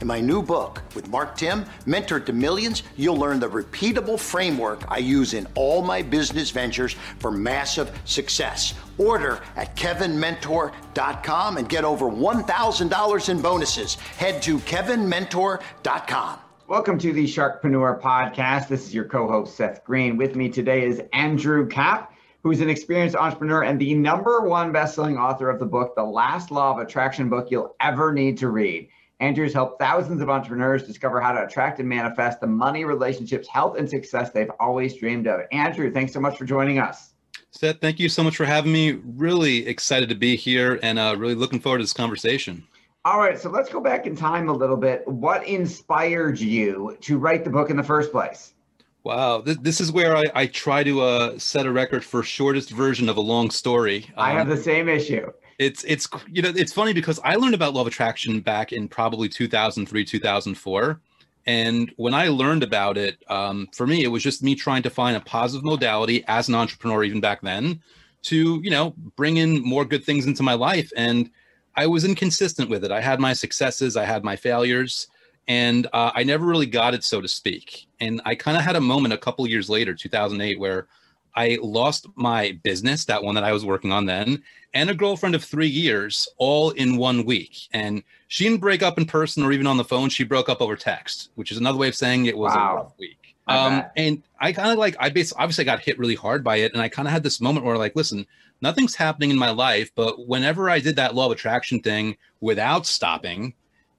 In my new book with Mark Timm, Mentor to Millions, you'll learn the repeatable framework I use in all my business ventures for massive success. Order at kevinmentor.com and get over $1,000 in bonuses. Head to kevinmentor.com. Welcome to the Sharkpreneur Podcast. This is your co host, Seth Greene. With me today is Andrew Kap, who's an experienced entrepreneur and the number one best-selling author of the book, The Last Law of Attraction book you'll ever need to read. Andrew's helped thousands of entrepreneurs discover how to attract and manifest the money, relationships, health, and success they've always dreamed of. Andrew, thanks so much for joining us. Seth, thank you so much for having me. Really excited to be here and uh, really looking forward to this conversation. All right, so let's go back in time a little bit. What inspired you to write the book in the first place? Wow, this, this is where I, I try to uh, set a record for shortest version of a long story. Um, I have the same issue it's it's you know it's funny because I learned about law of attraction back in probably 2003 2004 and when I learned about it um, for me it was just me trying to find a positive modality as an entrepreneur even back then to you know bring in more good things into my life. And I was inconsistent with it. I had my successes I had my failures and uh, I never really got it so to speak. And I kind of had a moment a couple years later 2008 where I lost my business, that one that I was working on then, and a girlfriend of three years all in one week. And she didn't break up in person or even on the phone. She broke up over text, which is another way of saying it was wow. a rough week. Um, and I kind of like, I basically obviously got hit really hard by it. And I kind of had this moment where, like, listen, nothing's happening in my life, but whenever I did that law of attraction thing without stopping,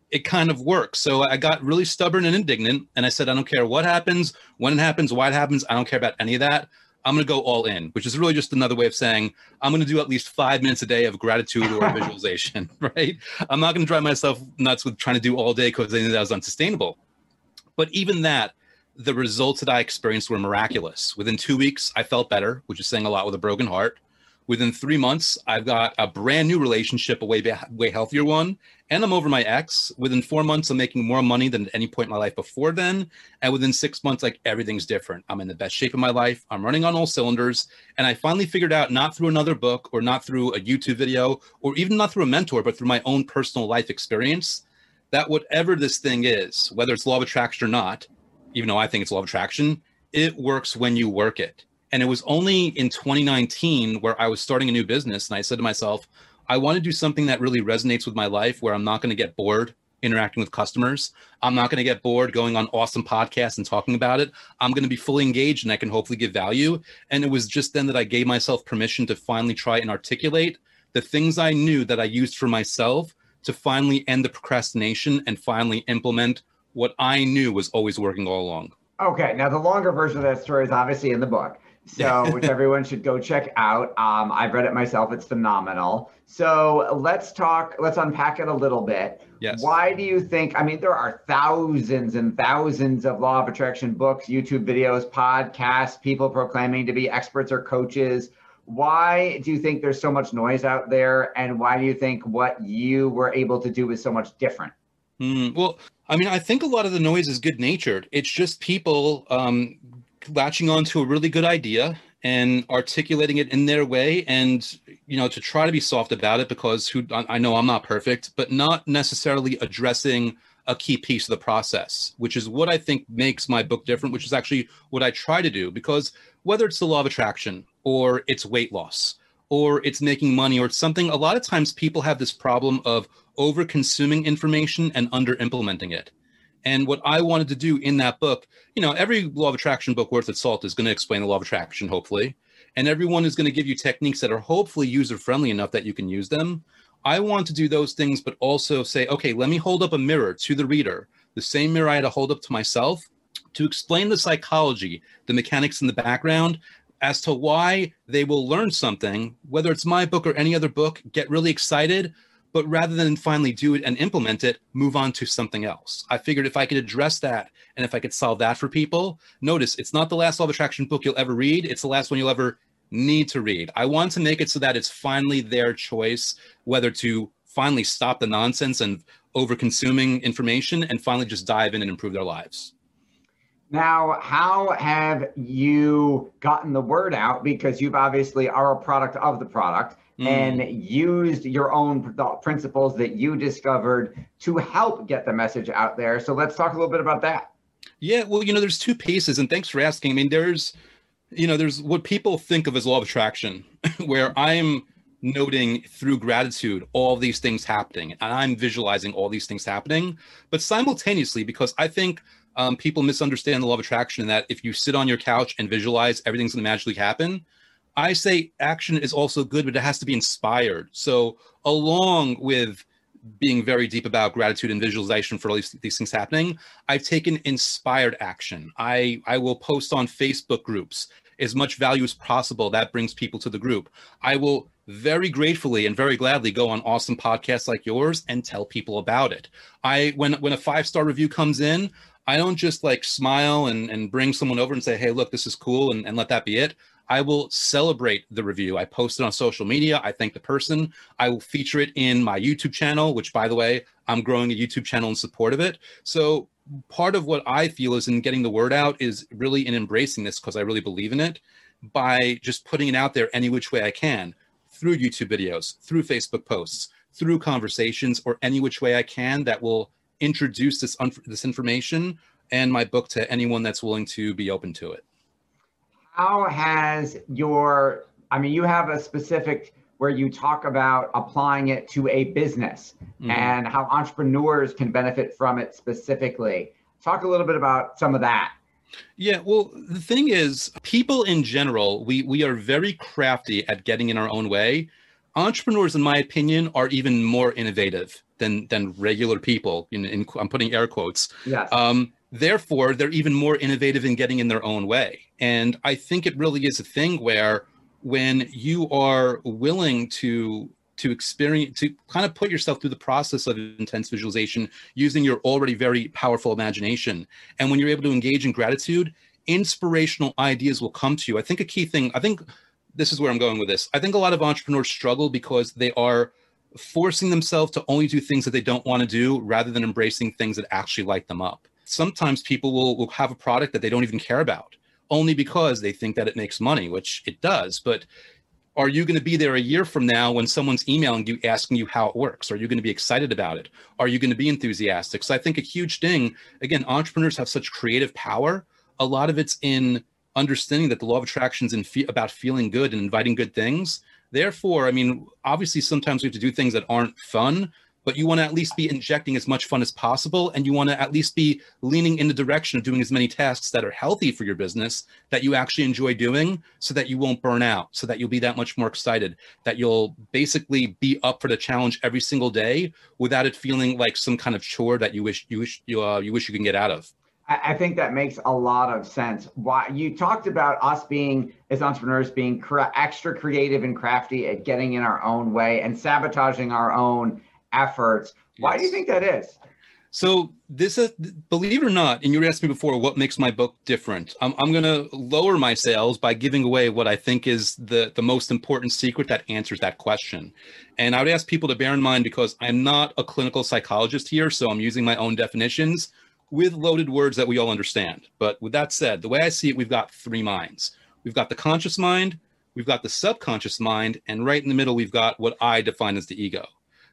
it kind of works. So I got really stubborn and indignant. And I said, I don't care what happens, when it happens, why it happens. I don't care about any of that. I'm going to go all in, which is really just another way of saying I'm going to do at least five minutes a day of gratitude or visualization, right? I'm not going to drive myself nuts with trying to do all day because I knew that was unsustainable. But even that, the results that I experienced were miraculous. Within two weeks, I felt better, which is saying a lot with a broken heart. Within three months, I've got a brand new relationship, a way, way healthier one, and I'm over my ex. Within four months, I'm making more money than at any point in my life before then. And within six months, like everything's different. I'm in the best shape of my life. I'm running on all cylinders. And I finally figured out, not through another book or not through a YouTube video or even not through a mentor, but through my own personal life experience, that whatever this thing is, whether it's law of attraction or not, even though I think it's law of attraction, it works when you work it. And it was only in 2019 where I was starting a new business. And I said to myself, I want to do something that really resonates with my life where I'm not going to get bored interacting with customers. I'm not going to get bored going on awesome podcasts and talking about it. I'm going to be fully engaged and I can hopefully give value. And it was just then that I gave myself permission to finally try and articulate the things I knew that I used for myself to finally end the procrastination and finally implement what I knew was always working all along. Okay, now the longer version of that story is obviously in the book so which everyone should go check out. Um, I've read it myself; it's phenomenal. So let's talk. Let's unpack it a little bit. Yes. Why do you think? I mean, there are thousands and thousands of law of attraction books, YouTube videos, podcasts, people proclaiming to be experts or coaches. Why do you think there's so much noise out there, and why do you think what you were able to do is so much different? Mm, well, I mean, I think a lot of the noise is good natured. It's just people um, latching on to a really good idea and articulating it in their way and you know to try to be soft about it because who i know i'm not perfect but not necessarily addressing a key piece of the process which is what i think makes my book different which is actually what i try to do because whether it's the law of attraction or it's weight loss or it's making money or it's something a lot of times people have this problem of over consuming information and under implementing it And what I wanted to do in that book, you know, every law of attraction book worth its salt is going to explain the law of attraction, hopefully. And everyone is going to give you techniques that are hopefully user friendly enough that you can use them. I want to do those things, but also say, okay, let me hold up a mirror to the reader, the same mirror I had to hold up to myself to explain the psychology, the mechanics in the background as to why they will learn something, whether it's my book or any other book, get really excited, but rather than finally do it and implement it, move on to something else. I figured if I could address that and if I could solve that for people, notice it's not the last law of attraction book you'll ever read, it's the last one you'll ever need to read. I want to make it so that it's finally their choice whether to finally stop the nonsense and over consuming information and finally just dive in and improve their lives. Now, how have you gotten the word out? Because you've obviously are a product of the product mm. and used your own principles that you discovered to help get the message out there. So let's talk a little bit about that. Yeah, well, you know, there's two pieces, and thanks for asking. I mean, there's, you know, there's what people think of as law of attraction, where I'm noting through gratitude all these things happening, and I'm visualizing all these things happening, but simultaneously, because I think um, people misunderstand the law of attraction that if you sit on your couch and visualize everything's going to magically happen i say action is also good but it has to be inspired. So along with being very deep about gratitude and visualization for all these, these things happening i've taken inspired action. I i will post on facebook groups as much value as possible that brings people to the group. I will very gratefully and very gladly go on awesome podcasts like yours and tell people about it. I when when a five star review comes in I don't just like smile and, and bring someone over and say, hey, look, this is cool, and, and let that be it. I will celebrate the review. I post it on social media. I thank the person. I will feature it in my YouTube channel, which, by the way, I'm growing a YouTube channel in support of it. So, part of what I feel is in getting the word out is really in embracing this because I really believe in it by just putting it out there any which way I can through YouTube videos, through Facebook posts, through conversations, or any which way I can that will introduce this this information and my book to anyone that's willing to be open to it. How has your I mean you have a specific where you talk about applying it to a business mm-hmm. and how entrepreneurs can benefit from it specifically. Talk a little bit about some of that. Yeah, well, the thing is, people in general, we we are very crafty at getting in our own way. Entrepreneurs, in my opinion, are even more innovative than than regular people. In, in I'm putting air quotes. Yes. Um, therefore, they're even more innovative in getting in their own way. And I think it really is a thing where when you are willing to to experience to kind of put yourself through the process of intense visualization using your already very powerful imagination and when you're able to engage in gratitude inspirational ideas will come to you i think a key thing i think this is where i'm going with this i think a lot of entrepreneurs struggle because they are forcing themselves to only do things that they don't want to do rather than embracing things that actually light them up. Sometimes people will, will have a product that they don't even care about only because they think that it makes money, which it does. But are you going to be there a year from now when someone's emailing you asking you how it works? Are you going to be excited about it? Are you going to be enthusiastic? So I think a huge thing, again, entrepreneurs have such creative power. A lot of it's in understanding that the law of attraction is fe- about feeling good and inviting good things Therefore, I mean, obviously, sometimes we have to do things that aren't fun, but you want to at least be injecting as much fun as possible. And you want to at least be leaning in the direction of doing as many tasks that are healthy for your business that you actually enjoy doing so that you won't burn out, so that you'll be that much more excited, that you'll basically be up for the challenge every single day without it feeling like some kind of chore that you wish you wish you, uh, you wish you can get out of. I think that makes a lot of sense. Why you talked about us being as entrepreneurs being extra creative and crafty at getting in our own way and sabotaging our own efforts. Why yes. do you think that is? So this is, believe it or not, and you asked me before, what makes my book different? I'm, I'm going to lower my sales by giving away what I think is the, the most important secret that answers that question. And I would ask people to bear in mind because I'm not a clinical psychologist here, so I'm using my own definitions with loaded words that we all understand. But with that said, the way I see it, we've got three minds. We've got the conscious mind, we've got the subconscious mind, and right in the middle, we've got what I define as the ego.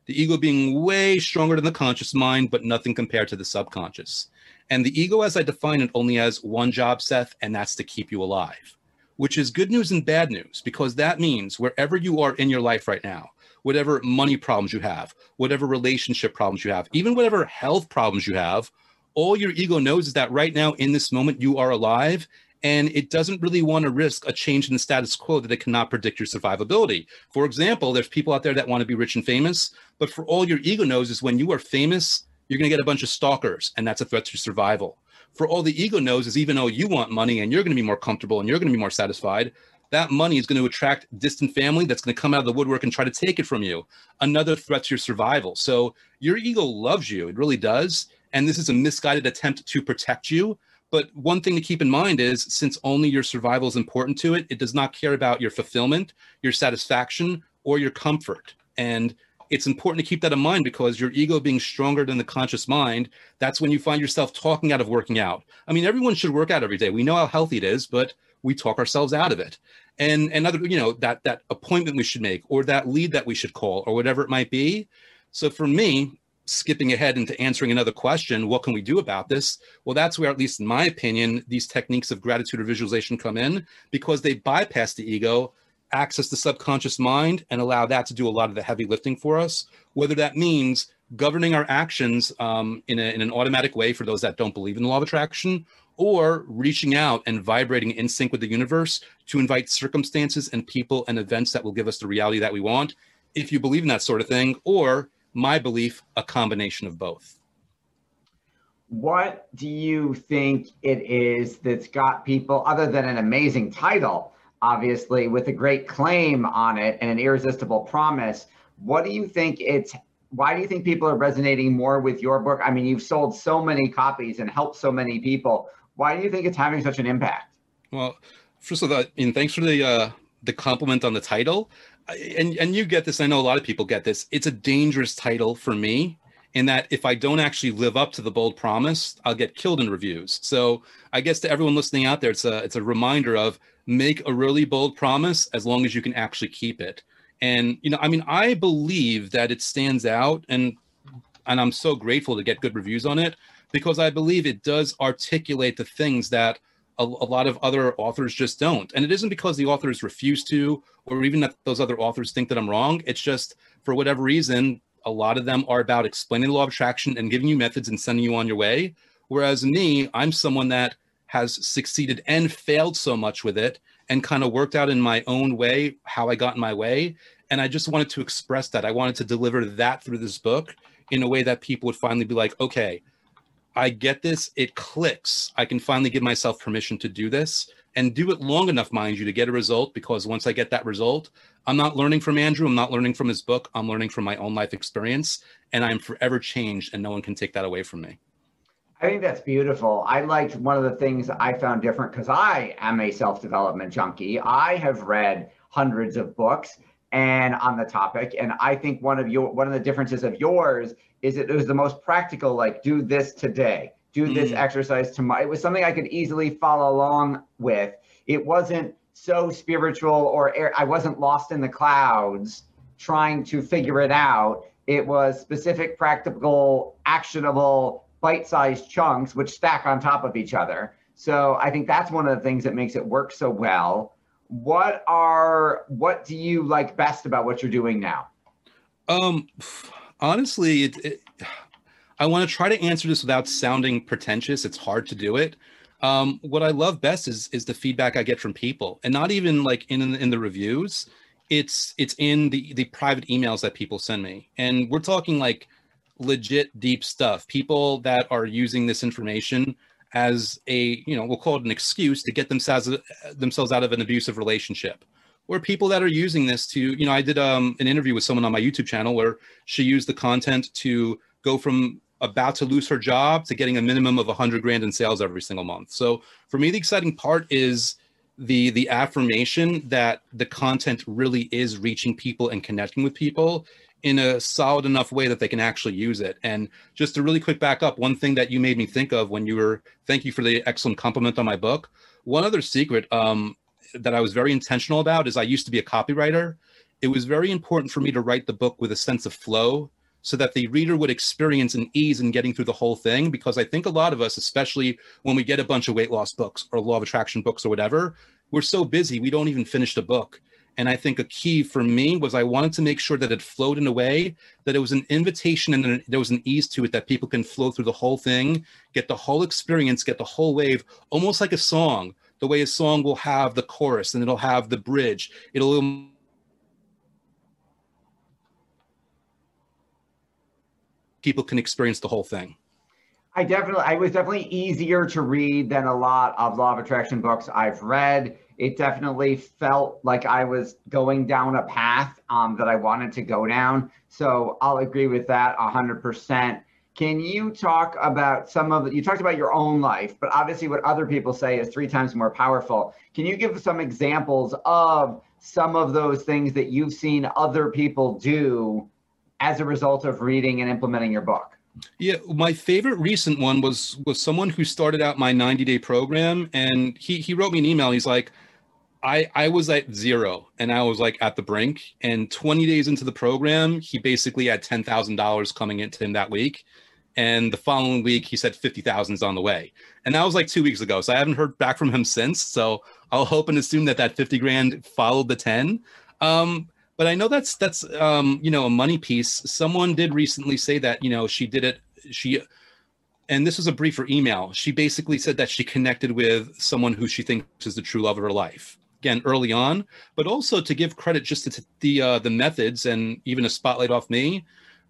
The ego being way stronger than the conscious mind, but nothing compared to the subconscious. And the ego, as I define it, only has one job, Seth, and that's to keep you alive, which is good news and bad news, because that means wherever you are in your life right now, whatever money problems you have, whatever relationship problems you have, even whatever health problems you have, all your ego knows is that right now in this moment you are alive and it doesn't really want to risk a change in the status quo that it cannot predict your survivability. For example, there's people out there that want to be rich and famous, but for all your ego knows is when you are famous, you're going to get a bunch of stalkers, and that's a threat to your survival. For all the ego knows is even though you want money and you're going to be more comfortable and you're going to be more satisfied, that money is going to attract distant family that's going to come out of the woodwork and try to take it from you. Another threat to your survival. So your ego loves you, it really does. And this is a misguided attempt to protect you but one thing to keep in mind is since only your survival is important to it, it does not care about your fulfillment, your satisfaction, or your comfort. And it's important to keep that in mind because your ego being stronger than the conscious mind, that's when you find yourself talking out of working out. I mean, everyone should work out every day. We know how healthy it is, but we talk ourselves out of it. And another, you know, that that appointment we should make or that lead that we should call or whatever it might be. So for me, skipping ahead into answering another question, what can we do about this? Well, that's where, at least in my opinion, these techniques of gratitude or visualization come in because they bypass the ego, access the subconscious mind, and allow that to do a lot of the heavy lifting for us. Whether that means governing our actions um, in, a, in an automatic way for those that don't believe in the law of attraction, or reaching out and vibrating in sync with the universe to invite circumstances and people and events that will give us the reality that we want. If you believe in that sort of thing, or my belief, a combination of both. What do you think it is that's got people, other than an amazing title, obviously, with a great claim on it and an irresistible promise? What do you think it's why do you think people are resonating more with your book? I mean, you've sold so many copies and helped so many people. Why do you think it's having such an impact? Well, first of all, and thanks for the uh, the compliment on the title and and you get this i know a lot of people get this. It's a dangerous title for me in that if i don't actually live up to the bold promise i'll get killed in reviews. So i guess to everyone listening out there it's a it's a reminder of make a really bold promise as long as you can actually keep it. And you know i mean i believe that it stands out and and i'm so grateful to get good reviews on it because i believe it does articulate the things that a, a, lot of other authors just don't. And it isn't because the authors refuse to, or even that those other authors think that I'm wrong. It's just for whatever reason, a lot of them are about explaining the law of attraction and giving you methods and sending you on your way. Whereas me, I'm someone that has succeeded and failed so much with it and kind of worked out in my own way how I got in my way. And I just wanted to express that. I wanted to deliver that through this book in a way that people would finally be like, okay, I get this, it clicks. I can finally give myself permission to do this and do it long enough, mind you, to get a result. Because once I get that result, I'm not learning from Andrew, I'm not learning from his book, I'm learning from my own life experience, and I'm forever changed, and no one can take that away from me. I think that's beautiful. I liked one of the things I found different because I am a self development junkie. I have read hundreds of books and on the topic and i think one of your one of the differences of yours is it was the most practical like do this today do this mm. exercise tomorrow. It was something i could easily follow along with. It wasn't so spiritual or i wasn't lost in the clouds trying to figure it out. It was specific practical actionable bite-sized chunks which stack on top of each other. So i think that's one of the things that makes it work so well. What are what do you like best about what you're doing now? Um honestly it, it, i want to try to answer this without sounding pretentious. It's hard to do it. Um what i love best is is the feedback i get from people and not even like in in the reviews. It's it's in the the private emails that people send me and we're talking like legit deep stuff. People that are using this information as a you know we'll call it an excuse to get themselves themselves out of an abusive relationship or people that are using this to you know i did um, an interview with someone on my youtube channel where she used the content to go from about to lose her job to getting a minimum of 100 grand in sales every single month so for me the exciting part is the the affirmation that the content really is reaching people and connecting with people in a solid enough way that they can actually use it. And just to really quick back up, one thing that you made me think of when you were, thank you for the excellent compliment on my book. One other secret um, that I was very intentional about is I used to be a copywriter. It was very important for me to write the book with a sense of flow so that the reader would experience an ease in getting through the whole thing. Because I think a lot of us, especially when we get a bunch of weight loss books or law of attraction books or whatever, we're so busy, we don't even finish the book And I think a key for me was I wanted to make sure that it flowed in a way that it was an invitation and there was an ease to it that people can flow through the whole thing, get the whole experience, get the whole wave, almost like a song. The way a song will have the chorus and it'll have the bridge. It'll people can experience the whole thing. I definitely, I was definitely easier to read than a lot of law of attraction books I've read it definitely felt like I was going down a path um, that I wanted to go down. So I'll agree with that 100%. Can you talk about some of you talked about your own life, but obviously what other people say is three times more powerful. Can you give some examples of some of those things that you've seen other people do as a result of reading and implementing your book? Yeah, my favorite recent one was was someone who started out my 90 day program, and he he wrote me an email. He's like, I I was at zero and I was like at the brink. And 20 days into the program, he basically had ten thousand dollars coming into him that week. And the following week, he said fifty thousand is on the way. And that was like two weeks ago. So I haven't heard back from him since. So I'll hope and assume that that fifty grand followed the ten. Um, but I know that's that's um, you know a money piece. Someone did recently say that you know she did it. She and this was a briefer email. She basically said that she connected with someone who she thinks is the true love of her life again early on, but also to give credit just to the uh, the methods and even a spotlight off me.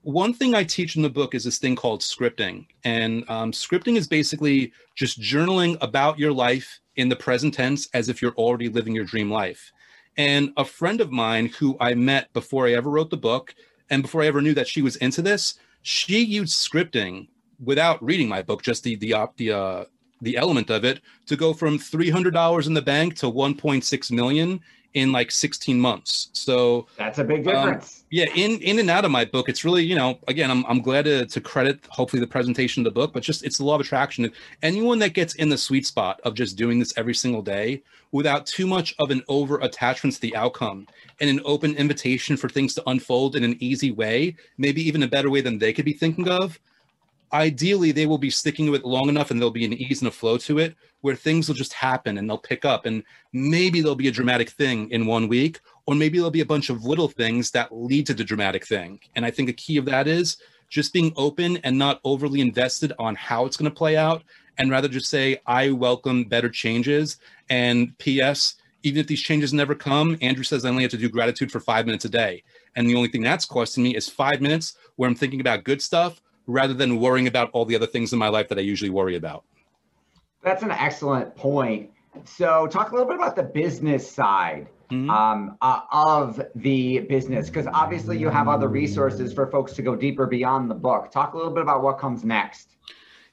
One thing I teach in the book is this thing called scripting, and um, scripting is basically just journaling about your life in the present tense as if you're already living your dream life. And a friend of mine who I met before I ever wrote the book, and before I ever knew that she was into this, she used scripting without reading my book, just the the the uh, the element of it to go from $300 in the bank to 1.6 million in like 16 months. So that's a big um, difference. Um, yeah, in in and out of my book, it's really you know again I'm I'm glad to to credit hopefully the presentation of the book, but just it's the law of attraction. Anyone that gets in the sweet spot of just doing this every single day without too much of an over attachment to the outcome and an open invitation for things to unfold in an easy way, maybe even a better way than they could be thinking of ideally they will be sticking with it long enough and there'll be an ease and a flow to it where things will just happen and they'll pick up and maybe there'll be a dramatic thing in one week or maybe there'll be a bunch of little things that lead to the dramatic thing. And i think a key of that is just being open and not overly invested on how it's going to play out and rather just say i welcome better changes. And ps even if these changes never come andrew says i only have to do gratitude for five minutes a day. And the only thing that's costing me is five minutes where i'm thinking about good stuff rather than worrying about all the other things in my life that I usually worry about. That's an excellent point. So, talk a little bit about the business side mm-hmm. um, uh, of the business, because obviously you have other resources for folks to go deeper beyond the book. Talk a little bit about what comes next.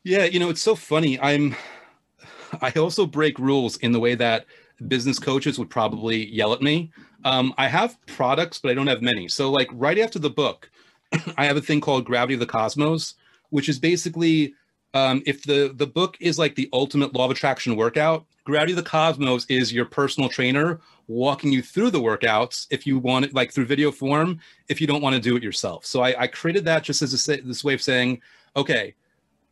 Yeah, you know, it's so funny. I'm, I also break rules in the way that business coaches would probably yell at me. Um, I have products, but I don't have many. So, like right after the book, I have a thing called Gravity of the Cosmos, which is basically um, if the the book is like the ultimate law of attraction workout, Gravity of the Cosmos is your personal trainer walking you through the workouts if you want it, like through video form, if you don't want to do it yourself. So I, I created that just as a, this way of saying, okay,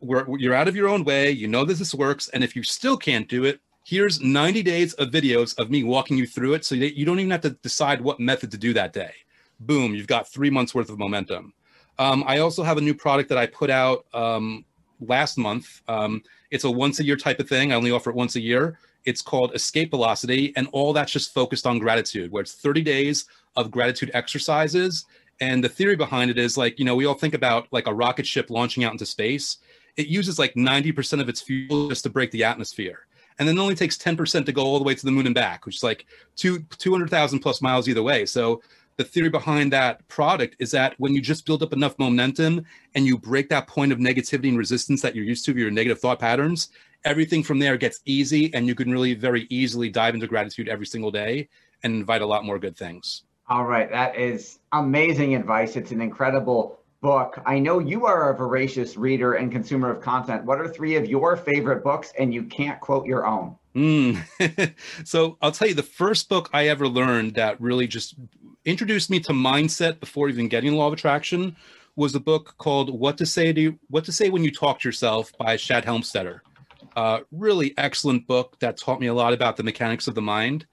you're out of your own way, you know that this works, and if you still can't do it, here's 90 days of videos of me walking you through it so that you don't even have to decide what method to do that day boom, you've got three months worth of momentum. Um, I also have a new product that I put out um, last month. Um, it's a once a year type of thing. I only offer it once a year. It's called Escape Velocity, and all that's just focused on gratitude, where it's 30 days of gratitude exercises. And the theory behind it is like, you know, we all think about like a rocket ship launching out into space. It uses like 90% of its fuel just to break the atmosphere. And then it only takes 10% to go all the way to the moon and back, which is like two, 200,000 plus miles either way. So the theory behind that product is that when you just build up enough momentum and you break that point of negativity and resistance that you're used to, your negative thought patterns, everything from there gets easy and you can really very easily dive into gratitude every single day and invite a lot more good things. All right. That is amazing advice. It's an incredible book. I know you are a voracious reader and consumer of content. What are three of your favorite books? And you can't quote your own. Mm. so I'll tell you the first book I ever learned that really just introduced me to mindset before even getting law of attraction was a book called What to Say to you, What to Say When You Talk to Yourself by Shad Helmstetter. Uh, really excellent book that taught me a lot about the mechanics of the mind.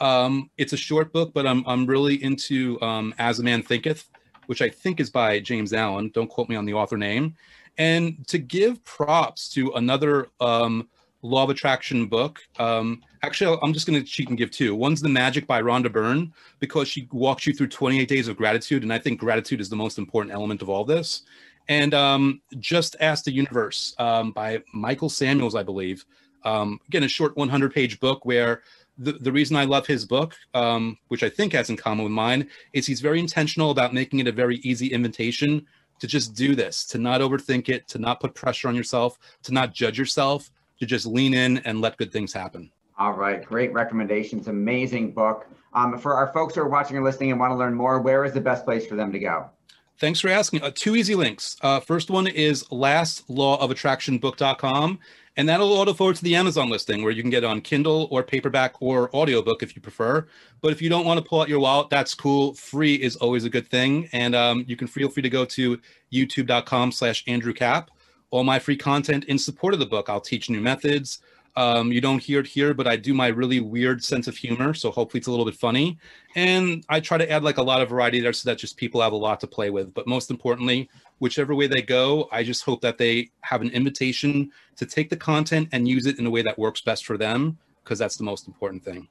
Um, it's a short book, but I'm I'm really into um, As a Man Thinketh, which I think is by James Allen. Don't quote me on the author name. And to give props to another um, law of attraction book. Um, actually, I'm just going to cheat and give two. One's The Magic by Rhonda Byrne because she walks you through 28 days of gratitude, and I think gratitude is the most important element of all this. And um, Just Ask the Universe um, by Michael Samuels, I believe. Um, again, a short 100 page book where the, the reason I love his book, um, which I think has in common with mine, is he's very intentional about making it a very easy invitation to just do this, to not overthink it, to not put pressure on yourself, to not judge yourself, to just lean in and let good things happen. All right, great recommendations. Amazing book. Um, for our folks who are watching or listening and want to learn more, where is the best place for them to go? Thanks for asking. Uh, two easy links. Uh, first one is lastlawofattractionbook.com, and that'll auto forward to the Amazon listing where you can get on Kindle or paperback or audiobook if you prefer. But if you don't want to pull out your wallet, that's cool. Free is always a good thing. And um, you can feel free to go to youtube.com slash Andrew Kap all my free content in support of the book. I'll teach new methods. Um, you don't hear it here, but I do my really weird sense of humor. So hopefully it's a little bit funny. And I try to add like a lot of variety there so that just people have a lot to play with. But most importantly, whichever way they go, I just hope that they have an invitation to take the content and use it in a way that works best for them, because that's the most important thing.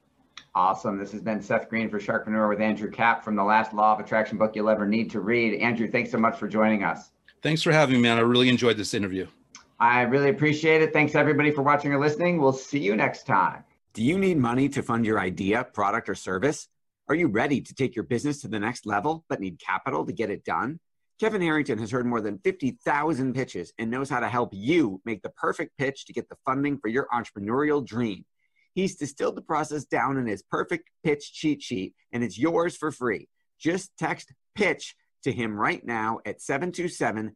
Awesome. This has been Seth Greene for Sharkpreneur with Andrew Kap from the last Law of Attraction book you'll ever need to read. Andrew, thanks so much for joining us. Thanks for having me, man. I really enjoyed this interview. I really appreciate it. Thanks everybody for watching or listening. We'll see you next time. Do you need money to fund your idea, product, or service? Are you ready to take your business to the next level but need capital to get it done? Kevin Harrington has heard more than 50,000 pitches and knows how to help you make the perfect pitch to get the funding for your entrepreneurial dream. He's distilled the process down in his perfect pitch cheat sheet, and it's yours for free. Just text pitch to him right now at 727